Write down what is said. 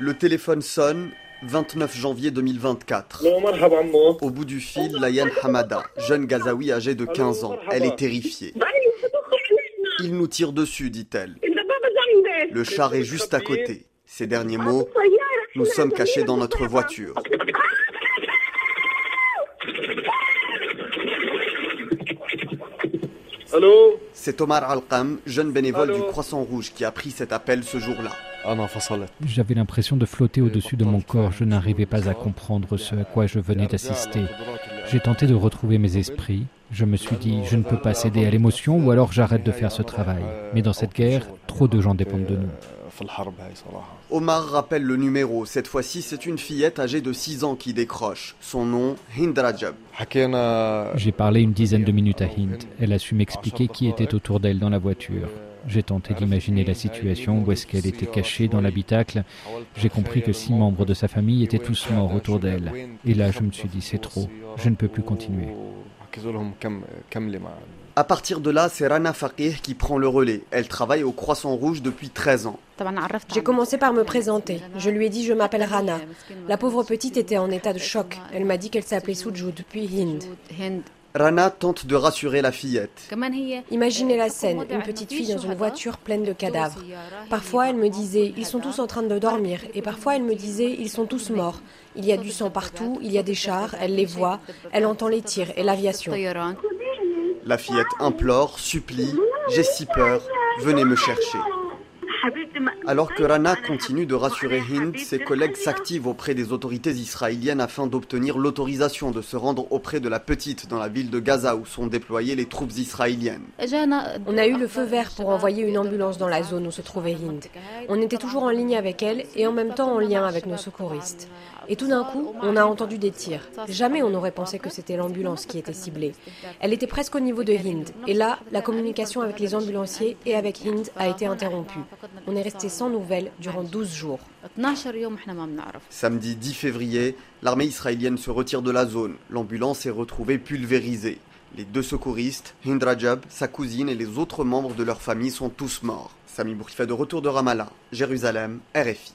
Le téléphone sonne, 29 janvier 2024. Au bout du fil, Layan Hamada, jeune Gazaoui âgée de 15 ans. Elle est terrifiée. Il nous tire dessus, dit-elle. Le char est juste à côté. Ces derniers mots, nous sommes cachés dans notre voiture. Allô C'est Omar Alqam, jeune bénévole du Croissant Rouge, qui a pris cet appel ce jour-là. J'avais l'impression de flotter au-dessus de mon corps. Je n'arrivais pas à comprendre ce à quoi je venais d'assister. J'ai tenté de retrouver mes esprits. Je me suis dit, je ne peux pas céder à l'émotion ou alors j'arrête de faire ce travail. Mais dans cette guerre, trop de gens dépendent de nous. Omar rappelle le numéro. Cette fois-ci, c'est une fillette âgée de 6 ans qui décroche. Son nom, Hind Rajab. J'ai parlé une dizaine de minutes à Hind. Elle a su m'expliquer qui était autour d'elle dans la voiture. J'ai tenté d'imaginer la situation où est-ce qu'elle était cachée dans l'habitacle. J'ai compris que six membres de sa famille étaient tous morts autour d'elle. Et là, je me suis dit, c'est trop. Je ne peux plus continuer. À partir de là, c'est Rana Fakir qui prend le relais. Elle travaille au Croissant Rouge depuis 13 ans. J'ai commencé par me présenter. Je lui ai dit je m'appelle Rana. La pauvre petite était en état de choc. Elle m'a dit qu'elle s'appelait Sujud, puis Hind. Rana tente de rassurer la fillette. Imaginez la scène, une petite fille dans une voiture pleine de cadavres. Parfois, elle me disait, ils sont tous en train de dormir. Et parfois, elle me disait, ils sont tous morts. Il y a du sang partout, il y a des chars, elle les voit, elle entend les tirs et l'aviation. La fillette implore, supplie, j'ai si peur, venez me chercher. Alors que Rana continue de rassurer Hind, ses collègues s'activent auprès des autorités israéliennes afin d'obtenir l'autorisation de se rendre auprès de la petite dans la ville de Gaza où sont déployées les troupes israéliennes. On a eu le feu vert pour envoyer une ambulance dans la zone où se trouvait Hind. On était toujours en ligne avec elle et en même temps en lien avec nos secouristes. Et tout d'un coup, on a entendu des tirs. Jamais on n'aurait pensé que c'était l'ambulance qui était ciblée. Elle était presque au niveau de Hind. Et là, la communication avec les ambulanciers et avec Hind a été interrompue. On est resté sans nouvelles durant 12 jours. Samedi 10 février, l'armée israélienne se retire de la zone. L'ambulance est retrouvée pulvérisée. Les deux secouristes, Hind Rajab, sa cousine et les autres membres de leur famille sont tous morts. Sami Bourki fait de retour de Ramallah, Jérusalem, RFI.